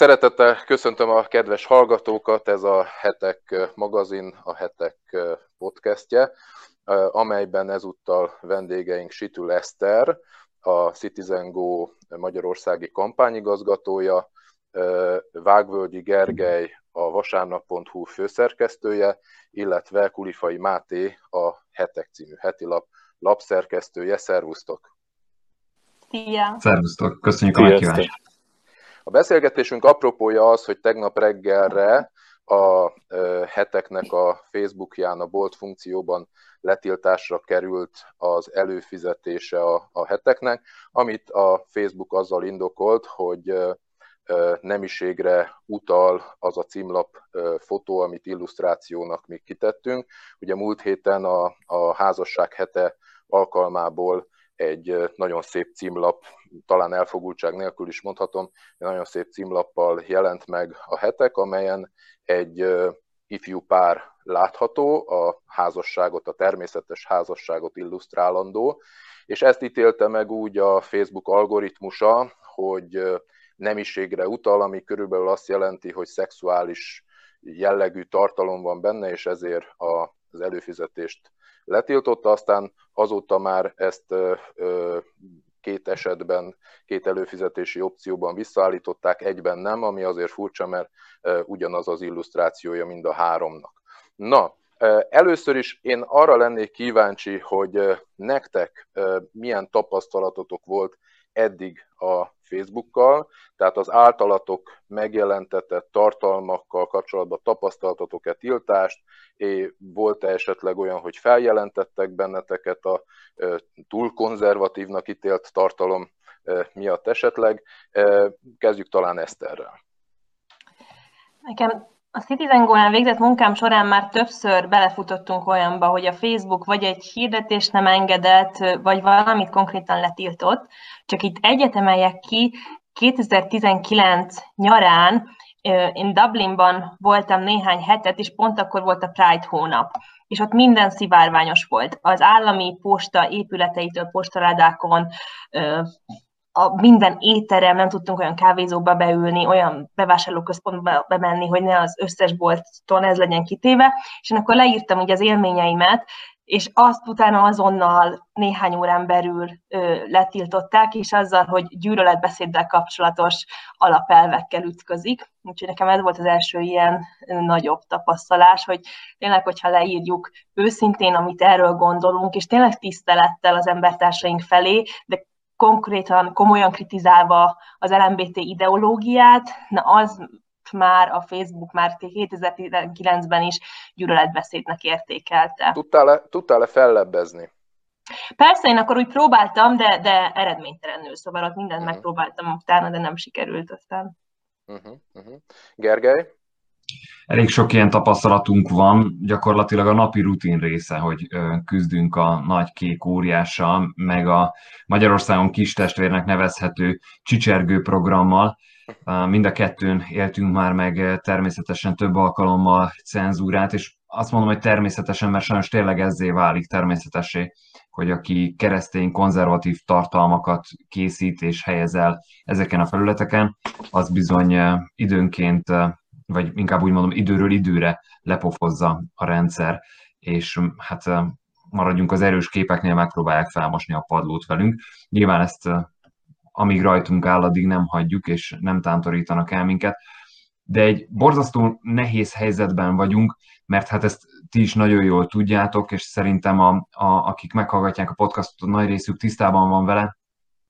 Szeretettel köszöntöm a kedves hallgatókat, ez a Hetek magazin, a Hetek podcastje, amelyben ezúttal vendégeink Situl Eszter, a Citizen Go magyarországi kampányigazgatója, Vágvölgyi Gergely, a vasárnap.hu főszerkesztője, illetve Kulifai Máté, a Hetek című hetilap lapszerkesztője. Szervusztok! Szia! Szervusztok! Köszönjük a meghívást! A beszélgetésünk apropója az, hogy tegnap reggelre a heteknek a Facebookján a bolt funkcióban letiltásra került az előfizetése a, a heteknek, amit a Facebook azzal indokolt, hogy nemiségre utal az a címlap fotó, amit illusztrációnak még kitettünk. Ugye múlt héten a, a házasság hete alkalmából egy nagyon szép címlap, talán elfogultság nélkül is mondhatom, egy nagyon szép címlappal jelent meg a hetek, amelyen egy ifjú pár látható, a házasságot, a természetes házasságot illusztrálandó, és ezt ítélte meg úgy a Facebook algoritmusa, hogy nemiségre utal, ami körülbelül azt jelenti, hogy szexuális jellegű tartalom van benne, és ezért az előfizetést letiltotta, aztán azóta már ezt két esetben, két előfizetési opcióban visszaállították, egyben nem, ami azért furcsa, mert ugyanaz az illusztrációja mind a háromnak. Na, először is én arra lennék kíváncsi, hogy nektek milyen tapasztalatotok volt eddig a Facebookkal, tehát az általatok megjelentetett tartalmakkal kapcsolatban tapasztaltatok-e tiltást, volt-e esetleg olyan, hogy feljelentettek benneteket a túl konzervatívnak ítélt tartalom miatt esetleg. Kezdjük talán Eszterrel. Nekem a Citizen go végzett munkám során már többször belefutottunk olyanba, hogy a Facebook vagy egy hirdetés nem engedett, vagy valamit konkrétan letiltott. Csak itt egyetemeljek ki, 2019 nyarán én Dublinban voltam néhány hetet, és pont akkor volt a Pride hónap és ott minden szivárványos volt. Az állami posta épületeitől, postaládákon, a minden étterem, nem tudtunk olyan kávézóba beülni, olyan bevásárlóközpontba bemenni, hogy ne az összes bolton ez legyen kitéve, és én akkor leírtam ugye az élményeimet, és azt utána azonnal néhány órán belül ö, letiltották, és azzal, hogy gyűlöletbeszéddel kapcsolatos alapelvekkel ütközik. Úgyhogy nekem ez volt az első ilyen nagyobb tapasztalás, hogy tényleg, hogyha leírjuk őszintén, amit erről gondolunk, és tényleg tisztelettel az embertársaink felé, de konkrétan komolyan kritizálva az LMBT ideológiát, na az már a Facebook már 2019-ben is gyűlöletbeszédnek értékelte. Tudtál-e, tudtál-e fellebbezni? Persze, én akkor úgy próbáltam, de, de eredménytelenül, szóval ott mindent uh-huh. megpróbáltam utána, de nem sikerült aztán. Uh-huh, uh-huh. Gergely? Elég sok ilyen tapasztalatunk van, gyakorlatilag a napi rutin része, hogy küzdünk a nagy kék óriással, meg a Magyarországon kis testvérnek nevezhető csicsergő programmal. Mind a kettőn éltünk már meg természetesen több alkalommal cenzúrát, és azt mondom, hogy természetesen, mert sajnos tényleg ezzé válik természetesé, hogy aki keresztény konzervatív tartalmakat készít és helyez el ezeken a felületeken, az bizony időnként vagy inkább úgy mondom, időről időre lepofozza a rendszer, és hát maradjunk az erős képeknél, megpróbálják felmosni a padlót velünk. Nyilván ezt amíg rajtunk áll, addig nem hagyjuk, és nem tántorítanak el minket. De egy borzasztó nehéz helyzetben vagyunk, mert hát ezt ti is nagyon jól tudjátok, és szerintem a, a, akik meghallgatják a podcastot, a nagy részük tisztában van vele,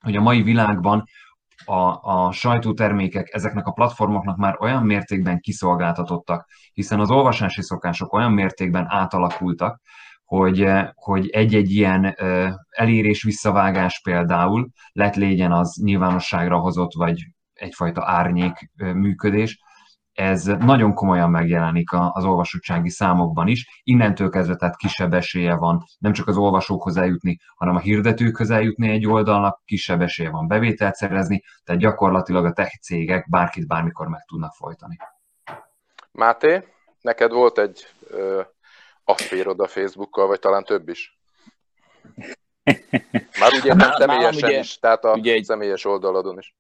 hogy a mai világban a, a sajtótermékek ezeknek a platformoknak már olyan mértékben kiszolgáltatottak, hiszen az olvasási szokások olyan mértékben átalakultak, hogy, hogy egy-egy ilyen elérés visszavágás például, lett légyen az nyilvánosságra hozott, vagy egyfajta árnyék működés, ez nagyon komolyan megjelenik az olvasottsági számokban is. Innentől kezdve tehát kisebb esélye van nem csak az olvasókhoz eljutni, hanem a hirdetőkhöz eljutni egy oldalnak, kisebb esélye van bevételt szerezni, tehát gyakorlatilag a tech cégek bárkit bármikor meg tudnak folytani. Máté, neked volt egy ö, afférod a Facebookkal, vagy talán több is? Már ugye nem személyesen ugye, is, tehát a ugye egy, személyes oldaladon is.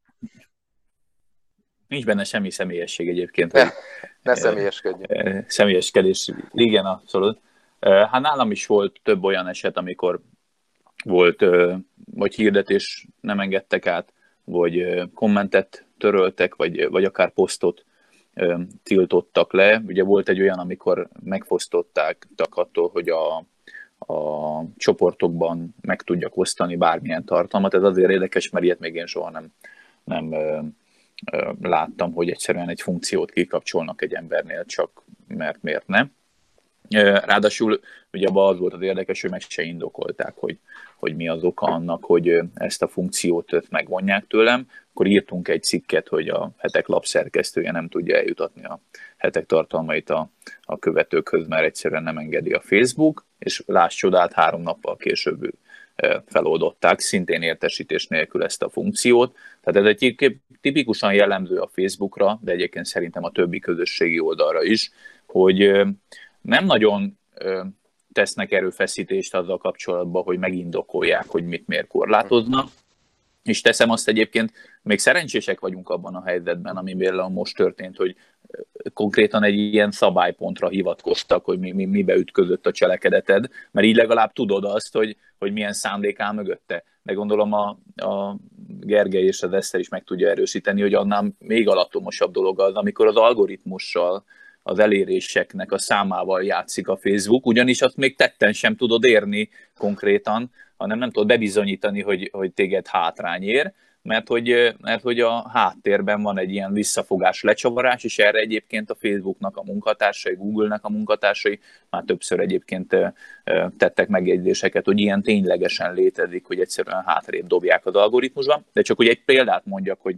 Nincs benne semmi személyesség egyébként. Ne, ne személyeskedj. Személyeskedés, igen, abszolút. Hát nálam is volt több olyan eset, amikor volt, vagy hirdetés nem engedtek át, vagy kommentet töröltek, vagy, vagy akár posztot tiltottak le. Ugye volt egy olyan, amikor megfosztották attól, hogy a, a csoportokban meg tudjak osztani bármilyen tartalmat. Ez azért érdekes, mert ilyet még én soha nem, nem láttam, hogy egyszerűen egy funkciót kikapcsolnak egy embernél, csak mert miért nem. Ráadásul ugye abban az volt az érdekes, hogy meg se indokolták, hogy, hogy mi az oka annak, hogy ezt a funkciót megvonják tőlem. Akkor írtunk egy cikket, hogy a hetek lapszerkesztője nem tudja eljutatni a hetek tartalmait a, a követőkhöz, mert egyszerűen nem engedi a Facebook, és láss csodát, három nappal később feloldották, szintén értesítés nélkül ezt a funkciót. Tehát ez egy tipikusan jellemző a Facebookra, de egyébként szerintem a többi közösségi oldalra is, hogy nem nagyon tesznek erőfeszítést azzal kapcsolatban, hogy megindokolják, hogy mit miért korlátoznak. És teszem azt egyébként, még szerencsések vagyunk abban a helyzetben, ami például most történt, hogy konkrétan egy ilyen szabálypontra hivatkoztak, hogy mi, mi, mibe ütközött a cselekedeted, mert így legalább tudod azt, hogy, hogy milyen szándék áll mögötte. De gondolom a, a Gergely és az Eszter is meg tudja erősíteni, hogy annál még alattomosabb dolog az, amikor az algoritmussal az eléréseknek a számával játszik a Facebook, ugyanis azt még tetten sem tudod érni konkrétan, hanem nem tudod bebizonyítani, hogy, hogy téged hátrány ér, mert hogy, mert hogy a háttérben van egy ilyen visszafogás, lecsavarás, és erre egyébként a Facebooknak a munkatársai, Google-nek a munkatársai már többször egyébként tettek megjegyzéseket, hogy ilyen ténylegesen létezik, hogy egyszerűen hátrébb dobják az algoritmusban. De csak hogy egy példát mondjak, hogy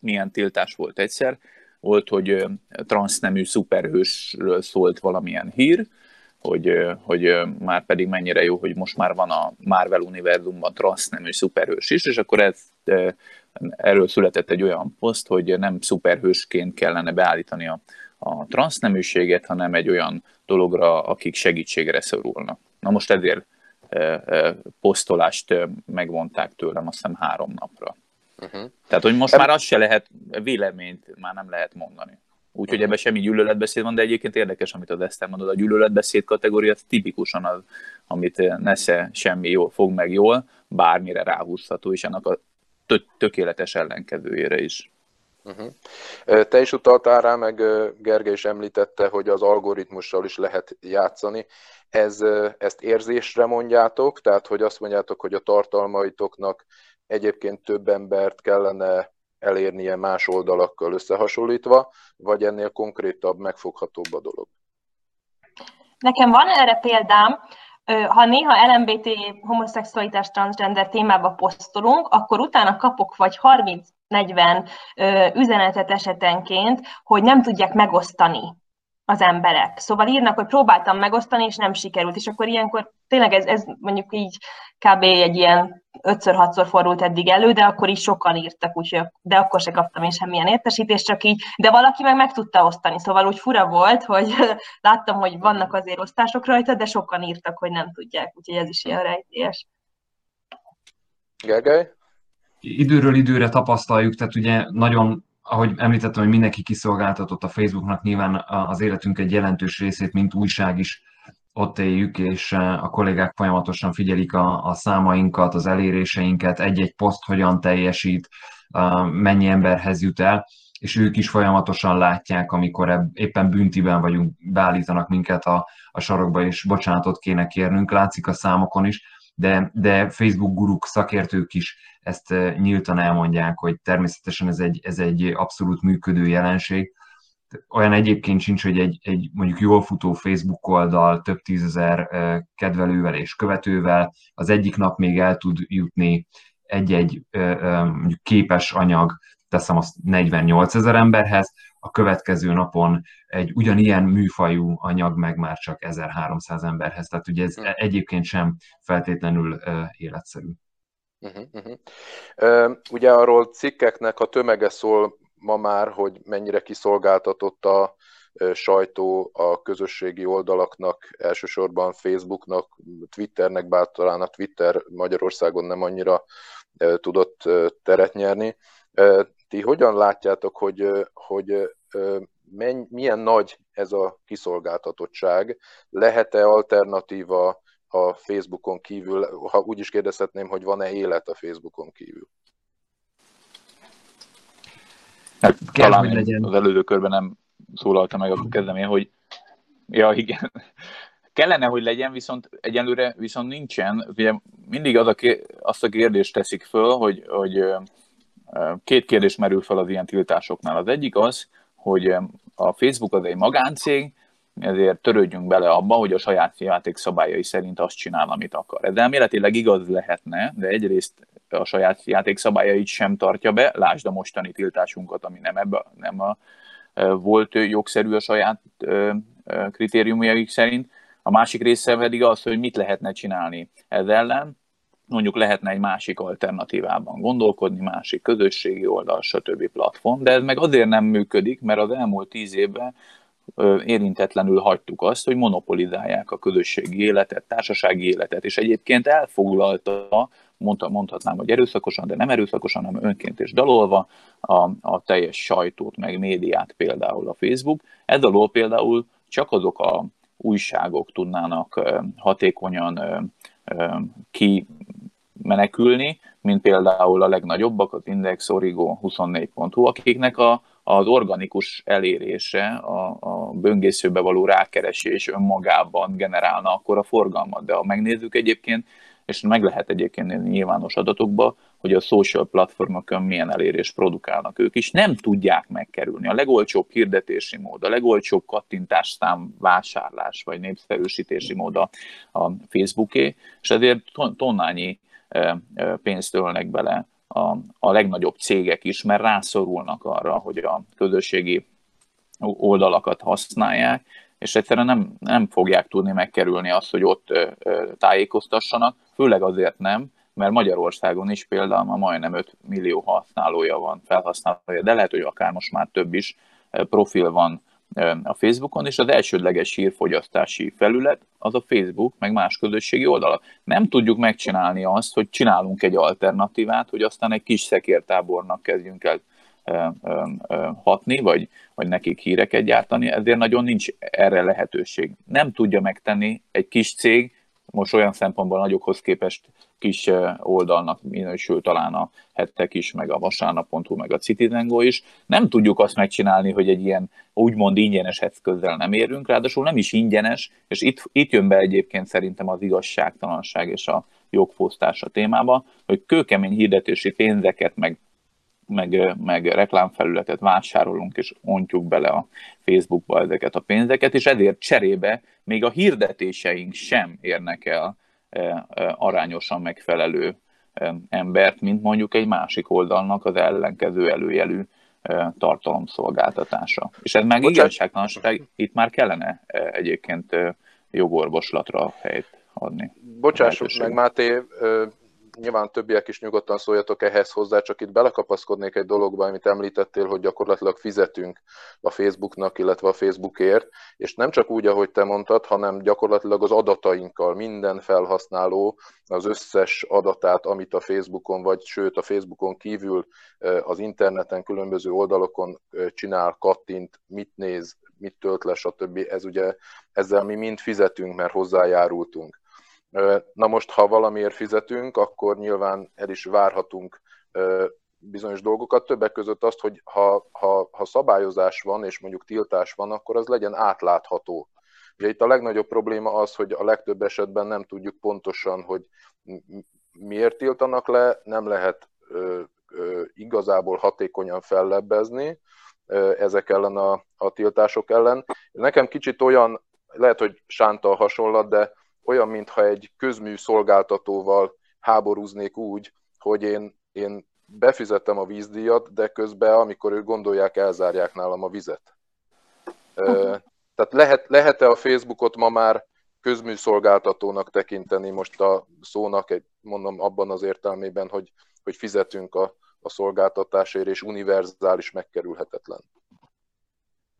milyen tiltás volt egyszer volt, hogy transznemű szuperhősről szólt valamilyen hír, hogy, hogy már pedig mennyire jó, hogy most már van a Marvel univerzumban transznemű szuperhős is, és akkor ez, erről született egy olyan poszt, hogy nem szuperhősként kellene beállítani a, a transzneműséget, hanem egy olyan dologra, akik segítségre szorulnak. Na most ezért posztolást megvonták tőlem, azt hiszem három napra. Uh-huh. Tehát, hogy most már azt se lehet, véleményt már nem lehet mondani. Úgyhogy uh-huh. ebben semmi gyűlöletbeszéd van, de egyébként érdekes, amit az Eszter mondod. A gyűlöletbeszéd kategória az tipikusan az, amit nesze semmi jól, fog meg jól, bármire ráhúzható, és annak a tökéletes ellenkezőjére is. Uh-huh. Te is utaltál rá, meg Gergely is említette, hogy az algoritmussal is lehet játszani. Ez, ezt érzésre mondjátok, tehát hogy azt mondjátok, hogy a tartalmaitoknak egyébként több embert kellene elérnie más oldalakkal összehasonlítva, vagy ennél konkrétabb, megfoghatóbb a dolog? Nekem van erre példám, ha néha LMBT, homoszexualitás, transgender témába posztolunk, akkor utána kapok vagy 30-40 üzenetet esetenként, hogy nem tudják megosztani az emberek. Szóval írnak, hogy próbáltam megosztani, és nem sikerült, és akkor ilyenkor tényleg ez, ez mondjuk így kb. egy ilyen ötször-hatszor fordult eddig elő, de akkor is sokan írtak, úgyhogy de akkor se kaptam én semmilyen értesítést, csak így, de valaki meg meg tudta osztani, szóval úgy fura volt, hogy láttam, hogy vannak azért osztások rajta, de sokan írtak, hogy nem tudják, úgyhogy ez is ilyen rejtélyes. Gergely? Időről időre tapasztaljuk, tehát ugye nagyon ahogy említettem, hogy mindenki kiszolgáltatott a Facebooknak, nyilván az életünk egy jelentős részét, mint újság is ott éljük, és a kollégák folyamatosan figyelik a, a számainkat, az eléréseinket, egy-egy poszt hogyan teljesít, mennyi emberhez jut el, és ők is folyamatosan látják, amikor éppen büntiben vagyunk, beállítanak minket a, a sarokba, és bocsánatot kéne kérnünk, látszik a számokon is, de, de Facebook guruk, szakértők is ezt nyíltan elmondják, hogy természetesen ez egy, ez egy abszolút működő jelenség. Olyan egyébként sincs, hogy egy, egy mondjuk jól futó Facebook oldal több tízezer kedvelővel és követővel az egyik nap még el tud jutni egy-egy mondjuk képes anyag, teszem azt 48 ezer emberhez, a következő napon egy ugyanilyen műfajú anyag meg már csak 1300 emberhez. Tehát ugye ez hm. egyébként sem feltétlenül életszerű. Uh-huh, uh-huh. Uh, ugye arról cikkeknek a tömege szól ma már, hogy mennyire kiszolgáltatott a sajtó a közösségi oldalaknak, elsősorban Facebooknak, Twitternek, bár talán a Twitter Magyarországon nem annyira tudott teret nyerni. ti hogyan látjátok, hogy, hogy milyen nagy ez a kiszolgáltatottság? Lehet-e alternatíva a Facebookon kívül, ha úgy is kérdezhetném, hogy van-e élet a Facebookon kívül? Hát, Kell, talán hogy legyen. az előző körben nem szólaltam meg, akkor kezdem én, hogy ja, igen, kellene, hogy legyen, viszont egyelőre viszont nincsen. Ugye mindig az a, azt a kérdést teszik föl, hogy, hogy két kérdés merül fel az ilyen tiltásoknál. Az egyik az, hogy a Facebook az egy magáncég, ezért törődjünk bele abba, hogy a saját játék szabályai szerint azt csinál, amit akar. Ez elméletileg igaz lehetne, de egyrészt a saját játék szabályait sem tartja be, lásd a mostani tiltásunkat, ami nem, ebbe, nem a, volt jogszerű a saját kritériumjaik szerint. A másik része pedig az, hogy mit lehetne csinálni ez ellen, mondjuk lehetne egy másik alternatívában gondolkodni, másik közösségi oldal, stb. platform, de ez meg azért nem működik, mert az elmúlt tíz évben érintetlenül hagytuk azt, hogy monopolizálják a közösségi életet, társasági életet, és egyébként elfoglalta, mondta, mondhatnám, hogy erőszakosan, de nem erőszakosan, hanem önként és dalolva a, a teljes sajtót, meg médiát például a Facebook. Ez alól például csak azok a újságok tudnának hatékonyan ki menekülni, mint például a legnagyobbak, az Index, Origo, 24.hu, akiknek a, az organikus elérése, a, a böngészőbe való rákeresés önmagában generálna akkor a forgalmat. De ha megnézzük egyébként, és meg lehet egyébként nyilvános adatokba, hogy a social platformokon milyen elérés produkálnak ők is, nem tudják megkerülni. A legolcsóbb hirdetési mód, a legolcsóbb kattintásszám vásárlás vagy népszerűsítési mód a, Facebooké, és ezért tonnányi pénzt ölnek bele a, a legnagyobb cégek is, mert rászorulnak arra, hogy a közösségi oldalakat használják, és egyszerűen nem, nem fogják tudni megkerülni azt, hogy ott tájékoztassanak, főleg azért nem, mert Magyarországon is például ma majdnem 5 millió használója van, felhasználója, de lehet, hogy akár most már több is profil van a Facebookon, és az elsődleges hírfogyasztási felület az a Facebook, meg más közösségi oldalak. Nem tudjuk megcsinálni azt, hogy csinálunk egy alternatívát, hogy aztán egy kis szekértábornak kezdjünk el hatni, vagy, vagy nekik híreket gyártani, ezért nagyon nincs erre lehetőség. Nem tudja megtenni egy kis cég, most olyan szempontból nagyokhoz képest kis oldalnak minősül talán a hettek is, meg a vasárnap.hu, meg a Citizengo is. Nem tudjuk azt megcsinálni, hogy egy ilyen úgymond ingyenes eszközzel nem érünk, ráadásul nem is ingyenes, és itt, itt jön be egyébként szerintem az igazságtalanság és a jogfosztás a témába, hogy kőkemény hirdetési pénzeket, meg meg, meg reklámfelületet vásárolunk, és ontjuk bele a Facebookba ezeket a pénzeket, és ezért cserébe még a hirdetéseink sem érnek el arányosan megfelelő e, embert, mint mondjuk egy másik oldalnak az ellenkező előjelű tartalomszolgáltatása. És ez meg igazságtalanság, itt már kellene egyébként jogorvoslatra helyt adni. Bocsássuk meg, Máté, nyilván többiek is nyugodtan szóljatok ehhez hozzá, csak itt belekapaszkodnék egy dologba, amit említettél, hogy gyakorlatilag fizetünk a Facebooknak, illetve a Facebookért, és nem csak úgy, ahogy te mondtad, hanem gyakorlatilag az adatainkkal minden felhasználó az összes adatát, amit a Facebookon, vagy sőt a Facebookon kívül az interneten, különböző oldalokon csinál, kattint, mit néz, mit tölt le, stb. Ez ugye, ezzel mi mind fizetünk, mert hozzájárultunk. Na most, ha valamiért fizetünk, akkor nyilván el is várhatunk bizonyos dolgokat, többek között azt, hogy ha, ha, ha szabályozás van, és mondjuk tiltás van, akkor az legyen átlátható. Ugye itt a legnagyobb probléma az, hogy a legtöbb esetben nem tudjuk pontosan, hogy miért tiltanak le, nem lehet ö, ö, igazából hatékonyan fellebbezni ö, ezek ellen a, a tiltások ellen. Nekem kicsit olyan, lehet, hogy sántal hasonlat, de olyan, mintha egy közmű szolgáltatóval háborúznék úgy, hogy én, én befizettem a vízdíjat, de közben, amikor ők gondolják, elzárják nálam a vizet. Uh-huh. Tehát lehet, lehet-e a Facebookot ma már közmű szolgáltatónak tekinteni most a szónak, egy, mondom abban az értelmében, hogy, hogy fizetünk a, a szolgáltatásért, és univerzális megkerülhetetlen.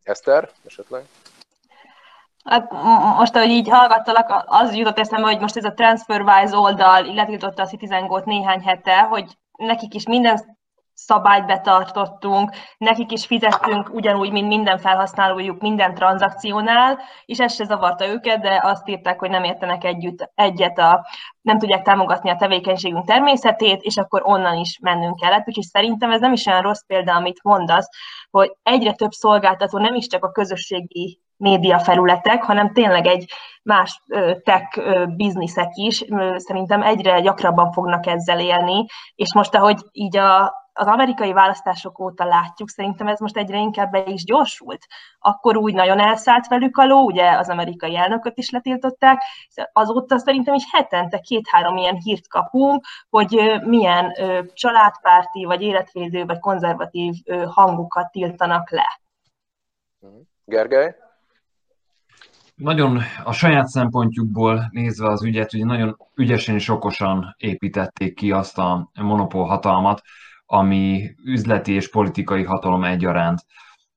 Eszter, esetleg? Hát most, ahogy így hallgattalak, az jutott eszembe, hogy most ez a TransferWise oldal, illetve a Citizen Go néhány hete, hogy nekik is minden szabályt betartottunk, nekik is fizettünk ugyanúgy, mint minden felhasználójuk minden tranzakciónál, és ez se zavarta őket, de azt írták, hogy nem értenek együtt, egyet a, nem tudják támogatni a tevékenységünk természetét, és akkor onnan is mennünk kellett. Úgyhogy szerintem ez nem is olyan rossz példa, amit mondasz, hogy egyre több szolgáltató nem is csak a közösségi média felületek, hanem tényleg egy más tech bizniszek is szerintem egyre gyakrabban fognak ezzel élni, és most ahogy így a, az amerikai választások óta látjuk, szerintem ez most egyre inkább be is gyorsult. Akkor úgy nagyon elszállt velük a ló, ugye az amerikai elnököt is letiltották, azóta szerintem is hetente két-három ilyen hírt kapunk, hogy milyen családpárti, vagy életvédő, vagy konzervatív hangokat tiltanak le. Gergely? Nagyon a saját szempontjukból nézve az ügyet, ugye nagyon ügyesen és okosan építették ki azt a monopól hatalmat, ami üzleti és politikai hatalom egyaránt.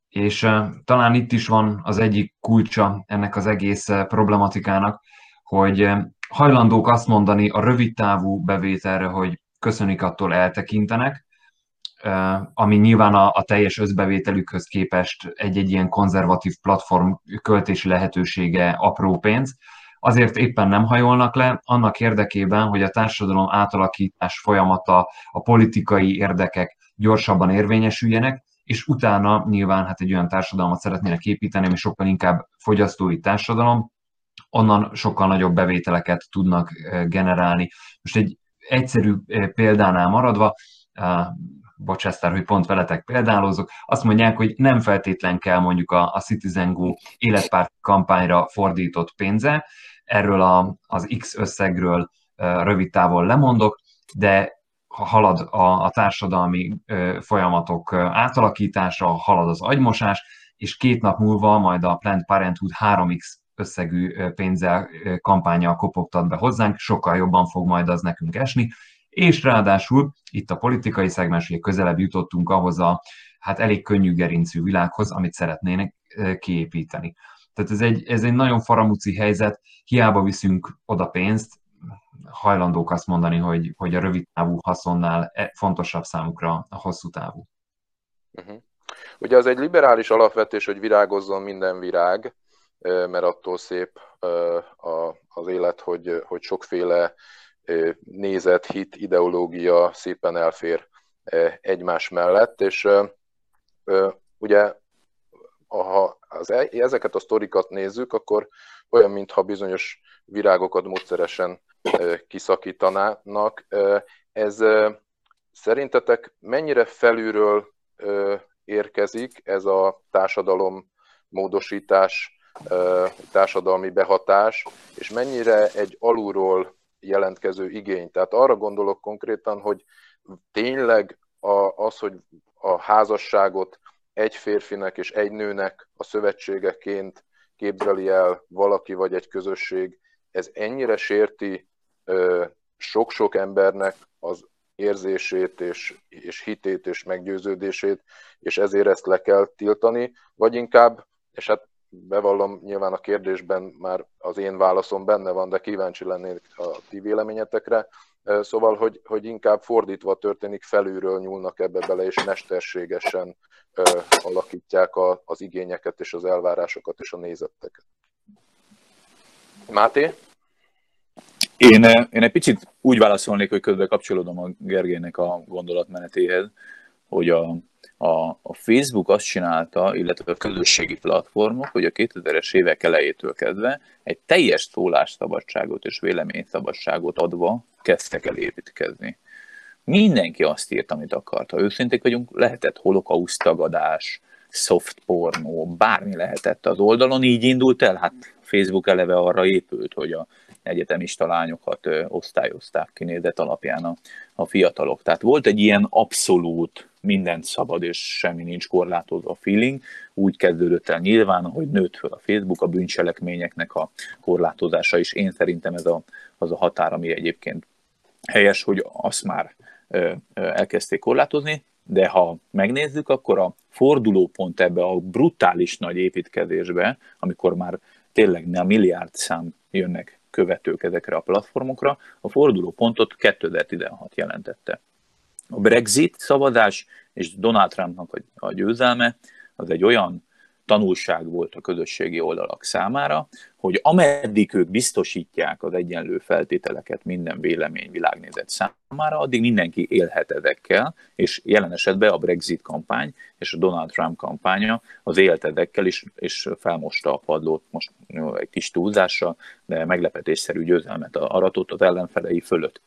És uh, talán itt is van az egyik kulcsa ennek az egész problematikának, hogy uh, hajlandók azt mondani a rövid távú bevételre, hogy köszönik attól eltekintenek, ami nyilván a, a teljes összbevételükhöz képest egy-egy ilyen konzervatív platform költési lehetősége apró pénz, azért éppen nem hajolnak le, annak érdekében, hogy a társadalom átalakítás folyamata, a politikai érdekek gyorsabban érvényesüljenek, és utána nyilván hát egy olyan társadalmat szeretnének építeni, ami sokkal inkább fogyasztói társadalom, onnan sokkal nagyobb bevételeket tudnak generálni. Most egy egyszerű példánál maradva, bocs hogy pont veletek példálozok, azt mondják, hogy nem feltétlen kell mondjuk a, a Citizen Go életpárt kampányra fordított pénze, erről a, az X összegről rövid távon lemondok, de ha halad a, a társadalmi folyamatok átalakítása, halad az agymosás, és két nap múlva majd a Planned Parenthood 3X összegű pénzzel kampánya kopogtat be hozzánk, sokkal jobban fog majd az nekünk esni, és ráadásul itt a politikai szegmens, hogy közelebb jutottunk ahhoz a hát elég könnyű gerincű világhoz, amit szeretnének kiépíteni. Tehát ez egy, ez egy nagyon faramúci helyzet, hiába viszünk oda pénzt, hajlandók azt mondani, hogy, hogy a rövid távú haszonnál e, fontosabb számukra a hosszú távú. Uh-huh. Ugye az egy liberális alapvetés, hogy virágozzon minden virág, mert attól szép az élet, hogy, hogy sokféle nézet, hit, ideológia szépen elfér egymás mellett, és ugye ha az, e, ezeket a sztorikat nézzük, akkor olyan, mintha bizonyos virágokat módszeresen kiszakítanának. Ez szerintetek mennyire felülről érkezik ez a társadalom módosítás, társadalmi behatás, és mennyire egy alulról jelentkező igény. Tehát arra gondolok konkrétan, hogy tényleg az, hogy a házasságot egy férfinek és egy nőnek a szövetségeként képzeli el valaki vagy egy közösség, ez ennyire sérti sok-sok embernek az érzését és, és hitét és meggyőződését, és ezért ezt le kell tiltani, vagy inkább, és hát bevallom, nyilván a kérdésben már az én válaszom benne van, de kíváncsi lennék a ti véleményetekre. Szóval, hogy, hogy inkább fordítva történik, felülről nyúlnak ebbe bele, és mesterségesen alakítják a, az igényeket és az elvárásokat és a nézeteket. Máté? Én, én egy picit úgy válaszolnék, hogy közben kapcsolódom a Gergének a gondolatmenetéhez, hogy a, a, a Facebook azt csinálta, illetve a közösségi platformok, hogy a 2000-es évek elejétől kezdve egy teljes szólásszabadságot és véleményszabadságot adva kezdtek el építkezni. Mindenki azt írt, amit akart. Ha őszinték vagyunk, lehetett holokausztagadás, soft pornó, bármi lehetett az oldalon, így indult el. Hát Facebook eleve arra épült, hogy a egyetemista lányokat osztályozták ki nézet alapján a, a fiatalok. Tehát volt egy ilyen abszolút mindent szabad és semmi nincs korlátozva feeling. Úgy kezdődött el nyilván, hogy nőtt föl a Facebook, a bűncselekményeknek a korlátozása is. Én szerintem ez a, az a határ, ami egyébként helyes, hogy azt már elkezdték korlátozni, de ha megnézzük, akkor a fordulópont ebbe a brutális nagy építkezésbe, amikor már tényleg a milliárd szám jönnek követők ezekre a platformokra, a fordulópontot 2016 jelentette. A Brexit szavazás és Donald Trumpnak a győzelme az egy olyan tanulság volt a közösségi oldalak számára, hogy ameddig ők biztosítják az egyenlő feltételeket minden vélemény világnézet számára, addig mindenki élhet ezekkel, és jelen esetben a Brexit kampány és a Donald Trump kampánya az élt ezekkel, és, és felmosta a padlót, most egy kis túlzással, de meglepetésszerű győzelmet aratott az ellenfelei fölött.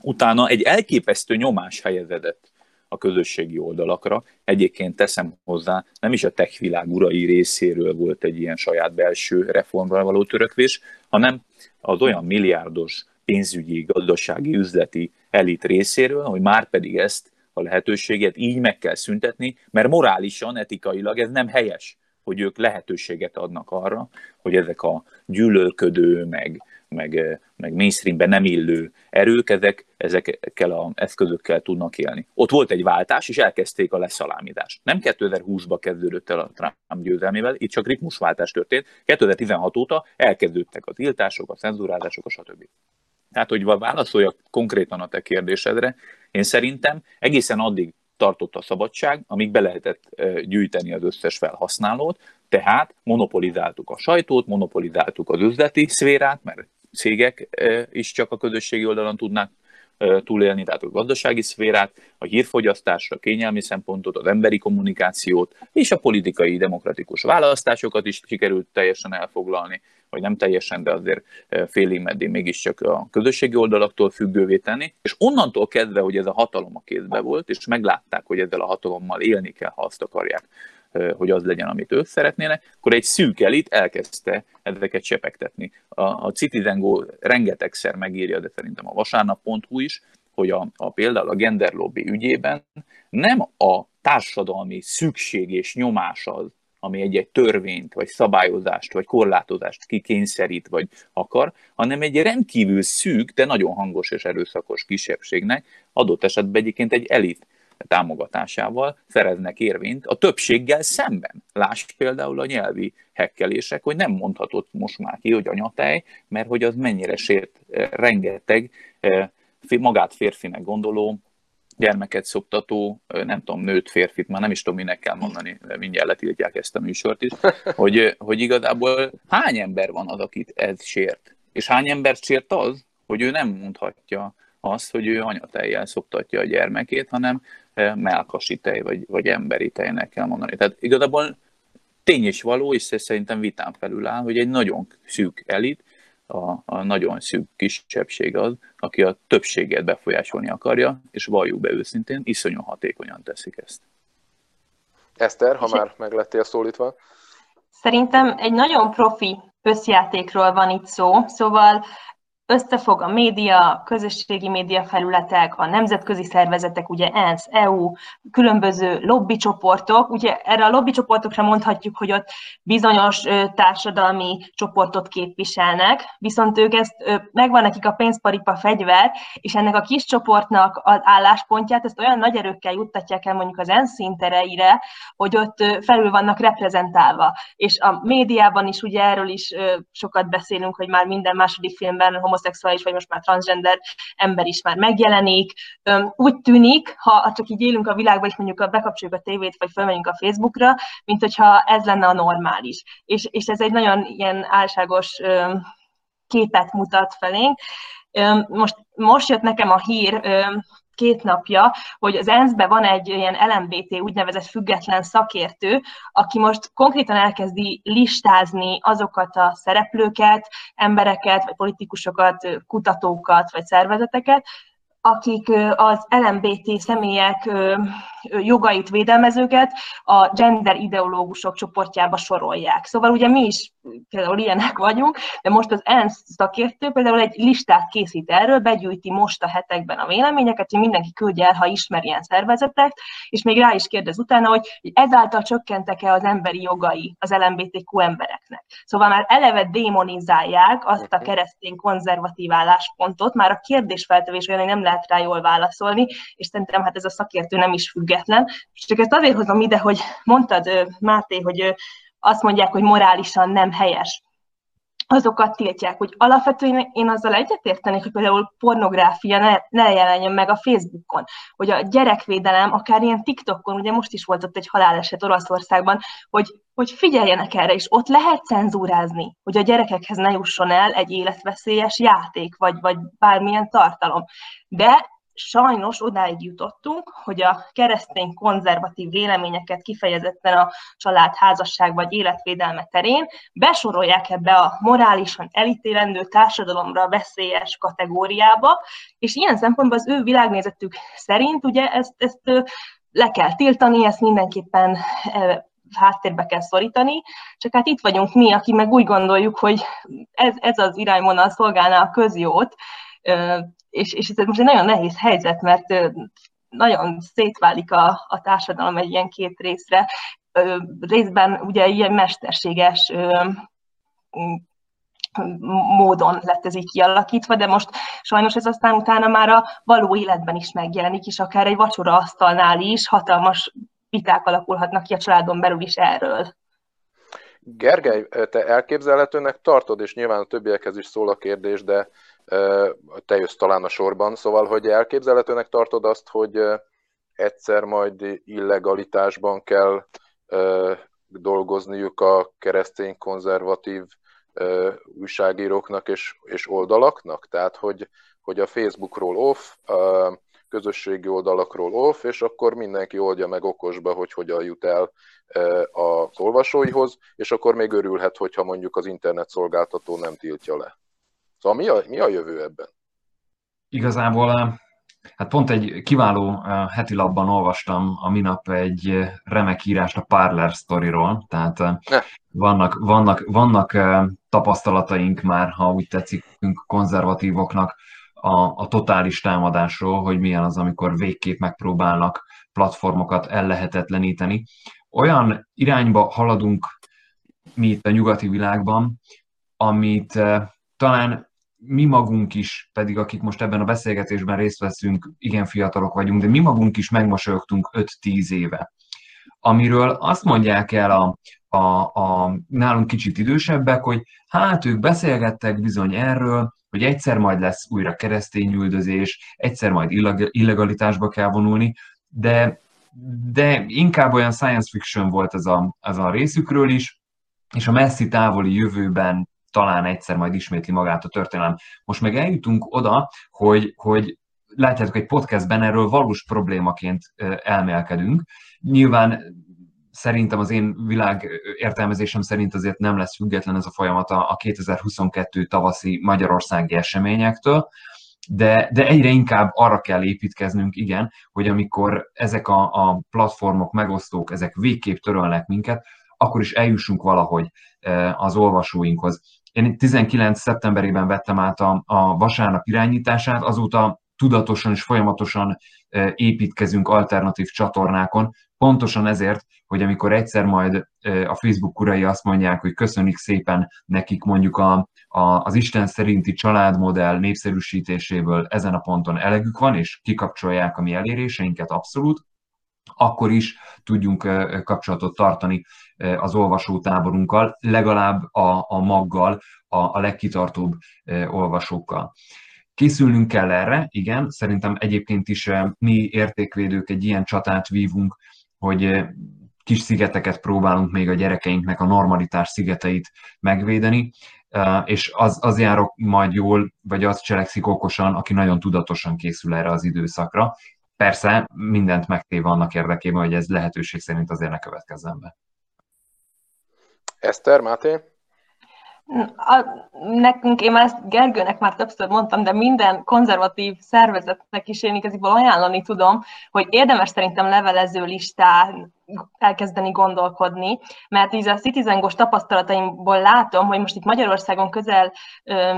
Utána egy elképesztő nyomás helyezedett a közösségi oldalakra. Egyébként teszem hozzá, nem is a tech világ urai részéről volt egy ilyen saját belső reformra való törekvés, hanem az olyan milliárdos pénzügyi, gazdasági, üzleti elit részéről, hogy már pedig ezt a lehetőséget így meg kell szüntetni, mert morálisan, etikailag ez nem helyes, hogy ők lehetőséget adnak arra, hogy ezek a gyűlölködő, meg meg, meg mainstreamben nem illő erők, ezek, ezekkel az eszközökkel tudnak élni. Ott volt egy váltás, és elkezdték a leszalámidást. Nem 2020-ba kezdődött el a Trump győzelmével, itt csak ritmusváltás történt. 2016 óta elkezdődtek a tiltások, a cenzúrázások, a stb. Tehát, hogy válaszoljak konkrétan a te kérdésedre, én szerintem egészen addig tartott a szabadság, amíg be lehetett gyűjteni az összes felhasználót, tehát monopolizáltuk a sajtót, monopolizáltuk az üzleti szférát, mert cégek is csak a közösségi oldalon tudnak túlélni, tehát a gazdasági szférát, a hírfogyasztásra, a kényelmi szempontot, az emberi kommunikációt és a politikai demokratikus választásokat is sikerült teljesen elfoglalni, vagy nem teljesen, de azért félig meddig mégiscsak a közösségi oldalaktól függővé tenni, és onnantól kezdve, hogy ez a hatalom a kézbe volt, és meglátták, hogy ezzel a hatalommal élni kell, ha azt akarják, hogy az legyen, amit ők szeretnének, akkor egy szűk elit elkezdte ezeket csepegtetni. A, a Citizen Go rengetegszer megírja, de szerintem a vasárnap.hu is, hogy a, a például a gender lobby ügyében nem a társadalmi szükség és nyomás az, ami egy-egy törvényt, vagy szabályozást, vagy korlátozást kikényszerít, vagy akar, hanem egy rendkívül szűk, de nagyon hangos és erőszakos kisebbségnek adott esetben egyébként egy elit támogatásával szereznek érvényt a többséggel szemben. Láss például a nyelvi hekkelések, hogy nem mondhatott most már ki, hogy anyatej, mert hogy az mennyire sért eh, rengeteg eh, magát férfinek gondoló, gyermeket szoktató, eh, nem tudom, nőt, férfit, már nem is tudom, minek kell mondani, mindjárt letiltják ezt a műsort is, hogy, hogy igazából hány ember van az, akit ez sért? És hány embert sért az, hogy ő nem mondhatja azt, hogy ő anyatejjel szoktatja a gyermekét, hanem melkasi tej, vagy, vagy emberi tejnek kell mondani. Tehát igazából tény is való, és szerintem vitán felül áll, hogy egy nagyon szűk elit, a, a nagyon szűk kisebbség az, aki a többséget befolyásolni akarja, és valljuk be őszintén, iszonyú hatékonyan teszik ezt. Eszter, ha már meg lettél szólítva. Szerintem egy nagyon profi összjátékról van itt szó, szóval összefog a média, közösségi média felületek, a nemzetközi szervezetek, ugye ENSZ, EU, különböző lobbycsoportok. Ugye erre a lobbycsoportokra mondhatjuk, hogy ott bizonyos társadalmi csoportot képviselnek, viszont ők ezt, megvan nekik a pénzparipa fegyver, és ennek a kis csoportnak az álláspontját, ezt olyan nagy erőkkel juttatják el mondjuk az ENSZ szintereire, hogy ott felül vannak reprezentálva. És a médiában is ugye erről is sokat beszélünk, hogy már minden második filmben homoszexuális, vagy most már transgender ember is már megjelenik. Úgy tűnik, ha csak így élünk a világban, és mondjuk bekapcsoljuk a tévét, vagy felmegyünk a Facebookra, mint hogyha ez lenne a normális. És, és ez egy nagyon ilyen álságos képet mutat felénk. Most, most jött nekem a hír, két napja, hogy az ENSZ-ben van egy ilyen LMBT úgynevezett független szakértő, aki most konkrétan elkezdi listázni azokat a szereplőket, embereket, vagy politikusokat, kutatókat, vagy szervezeteket, akik az LMBT személyek jogait, védelmezőket a gender ideológusok csoportjába sorolják. Szóval ugye mi is például ilyenek vagyunk, de most az ENSZ szakértő például egy listát készít erről, begyűjti most a hetekben a véleményeket, hogy mindenki küldje el, ha ismer ilyen szervezetet, és még rá is kérdez utána, hogy ezáltal csökkentek-e az emberi jogai az LMBTQ embereknek. Szóval már eleve démonizálják azt a keresztény konzervatív álláspontot, már a kérdésfeltevés olyan, hogy nem lehet rá jól válaszolni, és szerintem hát ez a szakértő nem is független. És csak ezt azért hozom ide, hogy mondtad, Máté, hogy azt mondják, hogy morálisan nem helyes azokat tiltják, hogy alapvetően én azzal egyetértenék, hogy például pornográfia ne, ne jelenjen meg a Facebookon, hogy a gyerekvédelem, akár ilyen TikTokon, ugye most is volt ott egy haláleset Olaszországban, hogy, hogy figyeljenek erre, és ott lehet cenzúrázni, hogy a gyerekekhez ne jusson el egy életveszélyes játék, vagy, vagy bármilyen tartalom. De sajnos odáig jutottunk, hogy a keresztény konzervatív véleményeket kifejezetten a család, házasság vagy életvédelme terén besorolják ebbe a morálisan elítélendő társadalomra veszélyes kategóriába, és ilyen szempontból az ő világnézetük szerint ugye ezt, ezt le kell tiltani, ezt mindenképpen háttérbe kell szorítani, csak hát itt vagyunk mi, aki meg úgy gondoljuk, hogy ez, ez az irányvonal szolgálná a közjót, és, és ez most egy nagyon nehéz helyzet, mert nagyon szétválik a, a társadalom egy ilyen két részre. Részben ugye ilyen mesterséges módon lett ez így kialakítva, de most sajnos ez aztán utána már a való életben is megjelenik, és akár egy vacsora asztalnál is hatalmas viták alakulhatnak ki a családon belül is erről. Gergely, te elképzelhetőnek tartod, és nyilván a többiekhez is szól a kérdés, de te jössz talán a sorban, szóval, hogy elképzelhetőnek tartod azt, hogy egyszer majd illegalitásban kell dolgozniuk a keresztény konzervatív újságíróknak és, és oldalaknak? Tehát, hogy, hogy a Facebookról off, a közösségi oldalakról off, és akkor mindenki oldja meg okosba, hogy hogyan jut el az olvasóihoz, és akkor még örülhet, hogyha mondjuk az internet szolgáltató nem tiltja le. Szóval mi a, mi a jövő ebben? Igazából eh, hát pont egy kiváló eh, heti labban olvastam a minap egy eh, remek írást a Parler sztoriról, tehát ne. vannak, vannak, vannak tapasztalataink már, ha úgy tetszik, konzervatívoknak a, a totális támadásról, hogy milyen az, amikor végképp megpróbálnak platformokat ellehetetleníteni. Olyan irányba haladunk mi itt a nyugati világban, amit talán mi magunk is, pedig akik most ebben a beszélgetésben részt veszünk, igen fiatalok vagyunk, de mi magunk is megmosolyogtunk 5-10 éve. Amiről azt mondják el a, a, a nálunk kicsit idősebbek, hogy hát ők beszélgettek bizony erről, hogy egyszer majd lesz újra keresztényüldözés, egyszer majd illegalitásba kell vonulni, de, de inkább olyan science fiction volt ez a, ez a részükről is, és a messzi távoli jövőben talán egyszer majd ismétli magát a történelem. Most meg eljutunk oda, hogy, hogy látjátok, egy podcastben erről valós problémaként elmélkedünk. Nyilván szerintem az én világ értelmezésem szerint azért nem lesz független ez a folyamat a 2022 tavaszi magyarországi eseményektől, de, de egyre inkább arra kell építkeznünk, igen, hogy amikor ezek a, a platformok, megosztók, ezek végképp törölnek minket, akkor is eljussunk valahogy az olvasóinkhoz. Én 19. szeptemberében vettem át a, a vasárnap irányítását, azóta tudatosan és folyamatosan e, építkezünk alternatív csatornákon, pontosan ezért, hogy amikor egyszer majd e, a Facebook urai azt mondják, hogy köszönjük szépen nekik mondjuk a, a, az Isten szerinti családmodell népszerűsítéséből ezen a ponton elegük van, és kikapcsolják a mi eléréseinket abszolút, akkor is tudjunk kapcsolatot tartani az olvasótáborunkkal, legalább a, a maggal, a, a legkitartóbb olvasókkal. Készülnünk kell erre, igen, szerintem egyébként is mi értékvédők egy ilyen csatát vívunk, hogy kis szigeteket próbálunk még a gyerekeinknek a normalitás szigeteit megvédeni, és az, az járok majd jól, vagy az cselekszik okosan, aki nagyon tudatosan készül erre az időszakra, Persze mindent megtéve annak érdekében, hogy ez lehetőség szerint azért ne következzen be. Eszter, Máté? A, nekünk, én már ezt Gergőnek már többször mondtam, de minden konzervatív szervezetnek is én igaziból ajánlani tudom, hogy érdemes szerintem levelező listán elkezdeni gondolkodni, mert így a Citizengos tapasztalataimból látom, hogy most itt Magyarországon közel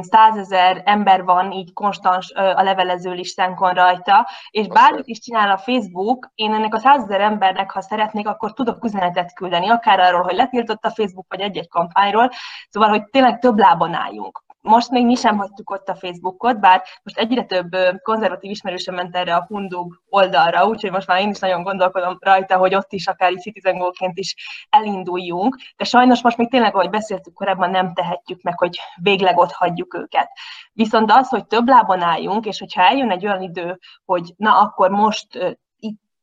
százezer ember van így konstans a levelező listánkon rajta, és bármit is csinál a Facebook, én ennek a százezer embernek, ha szeretnék, akkor tudok üzenetet küldeni, akár arról, hogy letiltott a Facebook, vagy egy-egy kampányról, szóval, hogy tényleg több lábon álljunk most még mi sem hagytuk ott a Facebookot, bár most egyre több konzervatív ismerősöm ment erre a Hundug oldalra, úgyhogy most már én is nagyon gondolkodom rajta, hogy ott is akár így citizen is elinduljunk, de sajnos most még tényleg, ahogy beszéltük korábban, nem tehetjük meg, hogy végleg ott hagyjuk őket. Viszont az, hogy több lábon álljunk, és hogyha eljön egy olyan idő, hogy na akkor most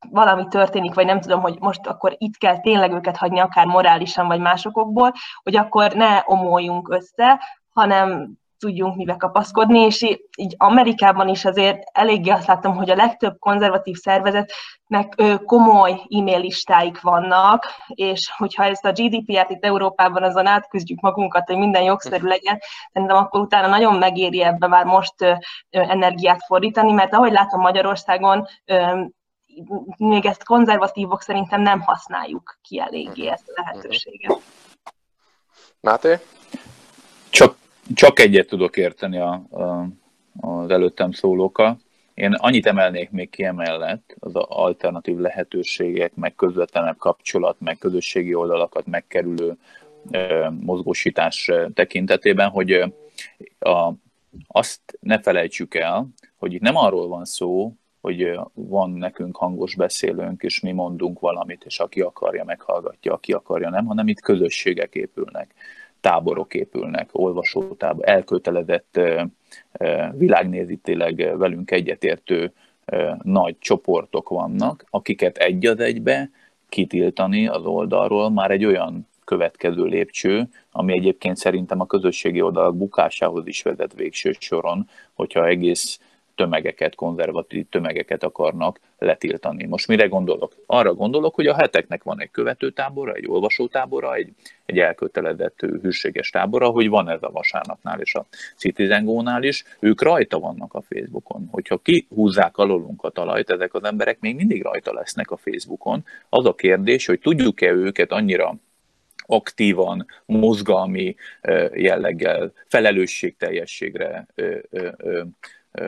valami történik, vagy nem tudom, hogy most akkor itt kell tényleg őket hagyni, akár morálisan, vagy másokból, hogy akkor ne omoljunk össze, hanem tudjunk mibe kapaszkodni, és így Amerikában is azért eléggé azt látom, hogy a legtöbb konzervatív szervezetnek komoly e-mail listáik vannak, és hogyha ezt a GDPR-t itt Európában azon átküzdjük magunkat, hogy minden jogszerű legyen, szerintem akkor utána nagyon megéri ebbe már most energiát fordítani, mert ahogy látom Magyarországon, még ezt konzervatívok szerintem nem használjuk ki eléggé ezt a lehetőséget. Máté? Csak, egyet tudok érteni a, a, az előttem szólókkal. Én annyit emelnék még ki emellett, az alternatív lehetőségek, meg közvetlenebb kapcsolat, meg közösségi oldalakat megkerülő e, mozgósítás tekintetében, hogy a, azt ne felejtsük el, hogy itt nem arról van szó, hogy van nekünk hangos beszélőnk, és mi mondunk valamit, és aki akarja, meghallgatja, aki akarja, nem, hanem itt közösségek épülnek, táborok épülnek, olvasótábor, elkötelezett, világnézítileg velünk egyetértő nagy csoportok vannak, akiket egy az egybe kitiltani az oldalról már egy olyan következő lépcső, ami egyébként szerintem a közösségi oldalak bukásához is vezet végső soron, hogyha egész tömegeket, konzervatív tömegeket akarnak letiltani. Most mire gondolok? Arra gondolok, hogy a heteknek van egy követőtábora, egy olvasótábora, egy, egy elkötelezett hűséges tábora, hogy van ez a vasárnapnál és a Citizen Go-nál is, ők rajta vannak a Facebookon. Hogyha kihúzzák alulunk a talajt, ezek az emberek még mindig rajta lesznek a Facebookon. Az a kérdés, hogy tudjuk-e őket annyira aktívan, mozgalmi jelleggel, felelősségteljességre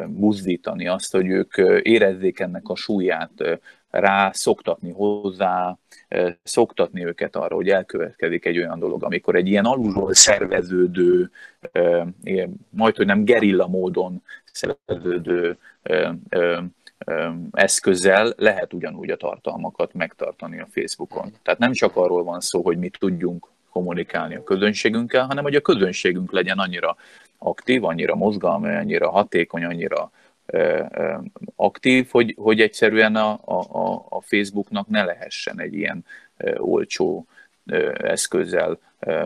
buzdítani azt, hogy ők érezzék ennek a súlyát, rá szoktatni hozzá, szoktatni őket arra, hogy elkövetkezik egy olyan dolog, amikor egy ilyen alulról szerveződő, majd hogy nem gerilla módon szerveződő eszközzel lehet ugyanúgy a tartalmakat megtartani a Facebookon. Tehát nem csak arról van szó, hogy mi tudjunk kommunikálni a közönségünkkel, hanem hogy a közönségünk legyen annyira aktív, annyira mozgalmi, annyira hatékony, annyira aktív, hogy, hogy egyszerűen a, a, a Facebooknak ne lehessen egy ilyen olcsó eszközzel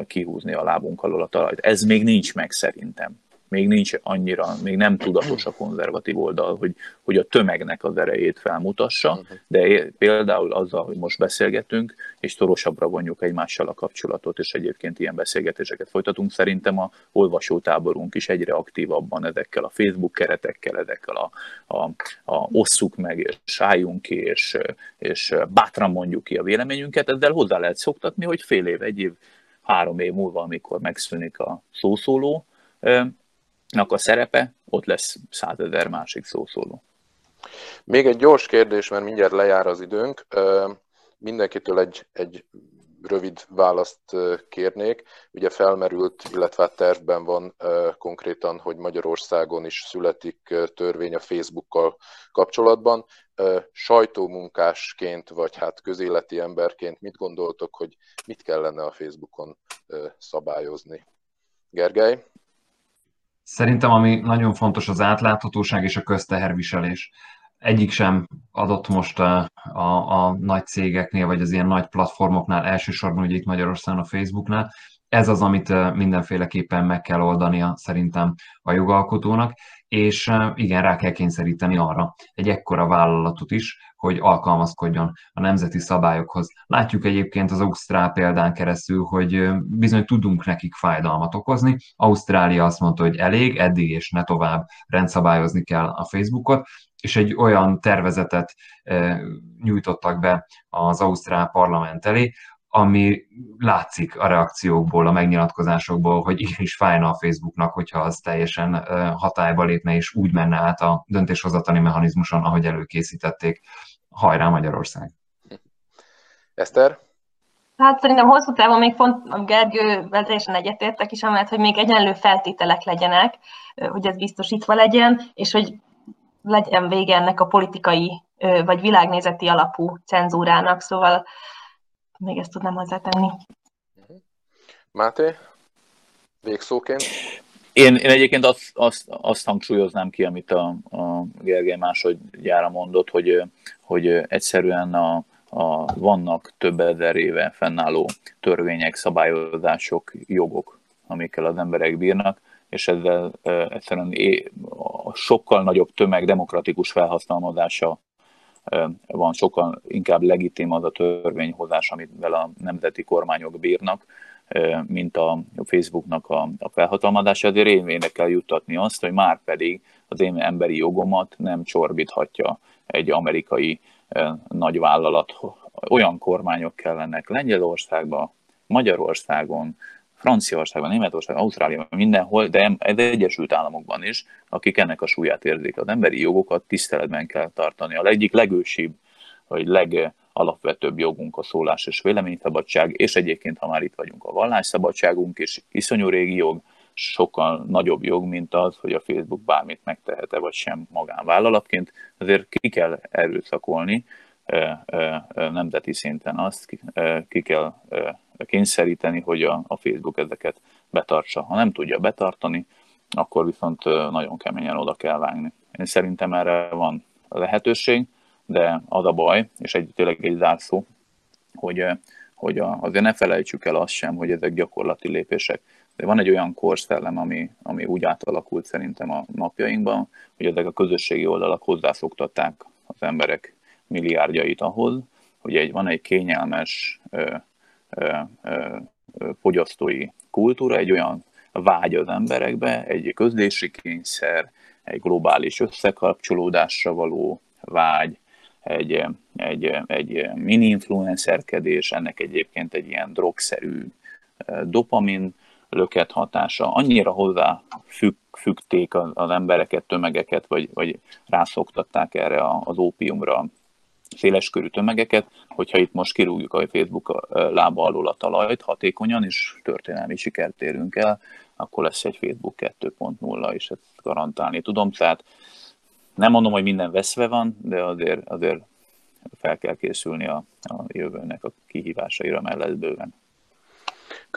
kihúzni a lábunk alól a talajt. Ez még nincs meg szerintem még nincs annyira, még nem tudatos a konzervatív oldal, hogy, hogy a tömegnek az erejét felmutassa, de például azzal, hogy most beszélgetünk, és szorosabbra vonjuk egymással a kapcsolatot, és egyébként ilyen beszélgetéseket folytatunk, szerintem a olvasótáborunk is egyre aktívabban ezekkel a Facebook keretekkel, ezekkel a, a, a osszuk meg, és álljunk ki, és, és bátran mondjuk ki a véleményünket, ezzel hozzá lehet szoktatni, hogy fél év, egy év, három év múlva, amikor megszűnik a szószóló, a szerepe, ott lesz százezer másik szószóló. Még egy gyors kérdés, mert mindjárt lejár az időnk. Mindenkitől egy, egy rövid választ kérnék. Ugye felmerült, illetve hát tervben van konkrétan, hogy Magyarországon is születik törvény a Facebookkal kapcsolatban. Sajtómunkásként, vagy hát közéleti emberként mit gondoltok, hogy mit kellene a Facebookon szabályozni? Gergely? Szerintem ami nagyon fontos az átláthatóság és a közteherviselés. Egyik sem adott most a, a, a nagy cégeknél, vagy az ilyen nagy platformoknál, elsősorban ugye itt Magyarországon a Facebooknál. Ez az, amit mindenféleképpen meg kell oldania szerintem a jogalkotónak, és igen, rá kell kényszeríteni arra egy ekkora vállalatot is, hogy alkalmazkodjon a nemzeti szabályokhoz. Látjuk egyébként az Ausztrál példán keresztül, hogy bizony tudunk nekik fájdalmat okozni. Ausztrália azt mondta, hogy elég, eddig és ne tovább rendszabályozni kell a Facebookot, és egy olyan tervezetet nyújtottak be az Ausztrál parlament elé, ami látszik a reakciókból, a megnyilatkozásokból, hogy igenis fájna a Facebooknak, hogyha az teljesen hatályba lépne, és úgy menne át a döntéshozatani mechanizmuson, ahogy előkészítették. Hajrá Magyarország! Eszter? Hát szerintem hosszú távon még font, a Gergővel teljesen egyetértek is, amellett, hogy még egyenlő feltételek legyenek, hogy ez biztosítva legyen, és hogy legyen vége ennek a politikai vagy világnézeti alapú cenzúrának, szóval még ezt tudnám hozzátenni. Máté, végszóként? Én, én egyébként azt, azt, azt hangsúlyoznám ki, amit a, a Gergely másodjára mondott, hogy, hogy egyszerűen a, a, vannak több ezer éve fennálló törvények, szabályozások, jogok, amikkel az emberek bírnak, és ezzel e, egyszerűen é, a sokkal nagyobb tömeg demokratikus felhasználódása e, van, sokkal inkább legitim az a törvényhozás, amivel a nemzeti kormányok bírnak, mint a Facebooknak a, a felhatalmazása. Én kell juttatni azt, hogy már pedig az én emberi jogomat nem csorbíthatja egy amerikai nagy vállalat. Olyan kormányok kellenek Lengyelországban, Magyarországon, Franciaországban, Németországban, Ausztráliában, mindenhol, de az Egyesült Államokban is, akik ennek a súlyát érzik. Az emberi jogokat tiszteletben kell tartani. A egyik legősibb, vagy legalapvetőbb jogunk a szólás és véleményszabadság, és egyébként, ha már itt vagyunk, a vallásszabadságunk is iszonyú régi jog, sokkal nagyobb jog, mint az, hogy a Facebook bármit megtehet-e vagy sem magánvállalatként. Azért ki kell erőszakolni nemzeti szinten azt, ki kell kényszeríteni, hogy a, Facebook ezeket betartsa. Ha nem tudja betartani, akkor viszont nagyon keményen oda kell vágni. Én szerintem erre van lehetőség, de az a baj, és egy, tényleg egy zárszó, hogy, hogy azért ne felejtsük el azt sem, hogy ezek gyakorlati lépések. De van egy olyan korszellem, ami, ami úgy átalakult szerintem a napjainkban, hogy ezek a közösségi oldalak hozzászoktatták az emberek milliárdjait ahhoz, hogy egy, van egy kényelmes fogyasztói kultúra, egy olyan vágy az emberekbe, egy közlési kényszer, egy globális összekapcsolódásra való vágy, egy, egy, egy mini-influencerkedés, ennek egyébként egy ilyen drogszerű dopamin löket hatása, annyira hozzá függ, fügték az, embereket, tömegeket, vagy, vagy rászoktatták erre az ópiumra széleskörű tömegeket, hogyha itt most kirúgjuk a Facebook lába alól a talajt hatékonyan, és történelmi sikert érünk el, akkor lesz egy Facebook 2.0, és ezt garantálni tudom. Tehát nem mondom, hogy minden veszve van, de azért, azért fel kell készülni a, a jövőnek a kihívásaira mellett bőven.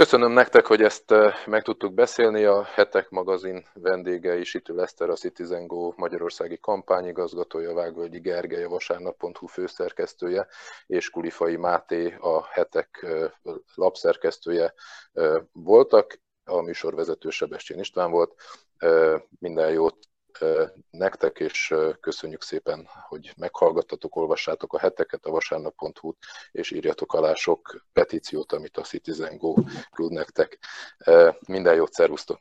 Köszönöm nektek, hogy ezt eh, meg tudtuk beszélni. A Hetek magazin vendégei Situ Leszter, a Citizen Go magyarországi kampányigazgatója, Vágvölgyi Gergely, a vasárnap.hu főszerkesztője, és Kulifai Máté, a Hetek eh, lapszerkesztője eh, voltak. A műsorvezető Sebestyén István volt. Minden jót nektek, és köszönjük szépen, hogy meghallgattatok, olvassátok a heteket, a vasárnap.hu-t, és írjatok alá sok petíciót, amit a Citizen Go küld nektek. Minden jót, szervusztok!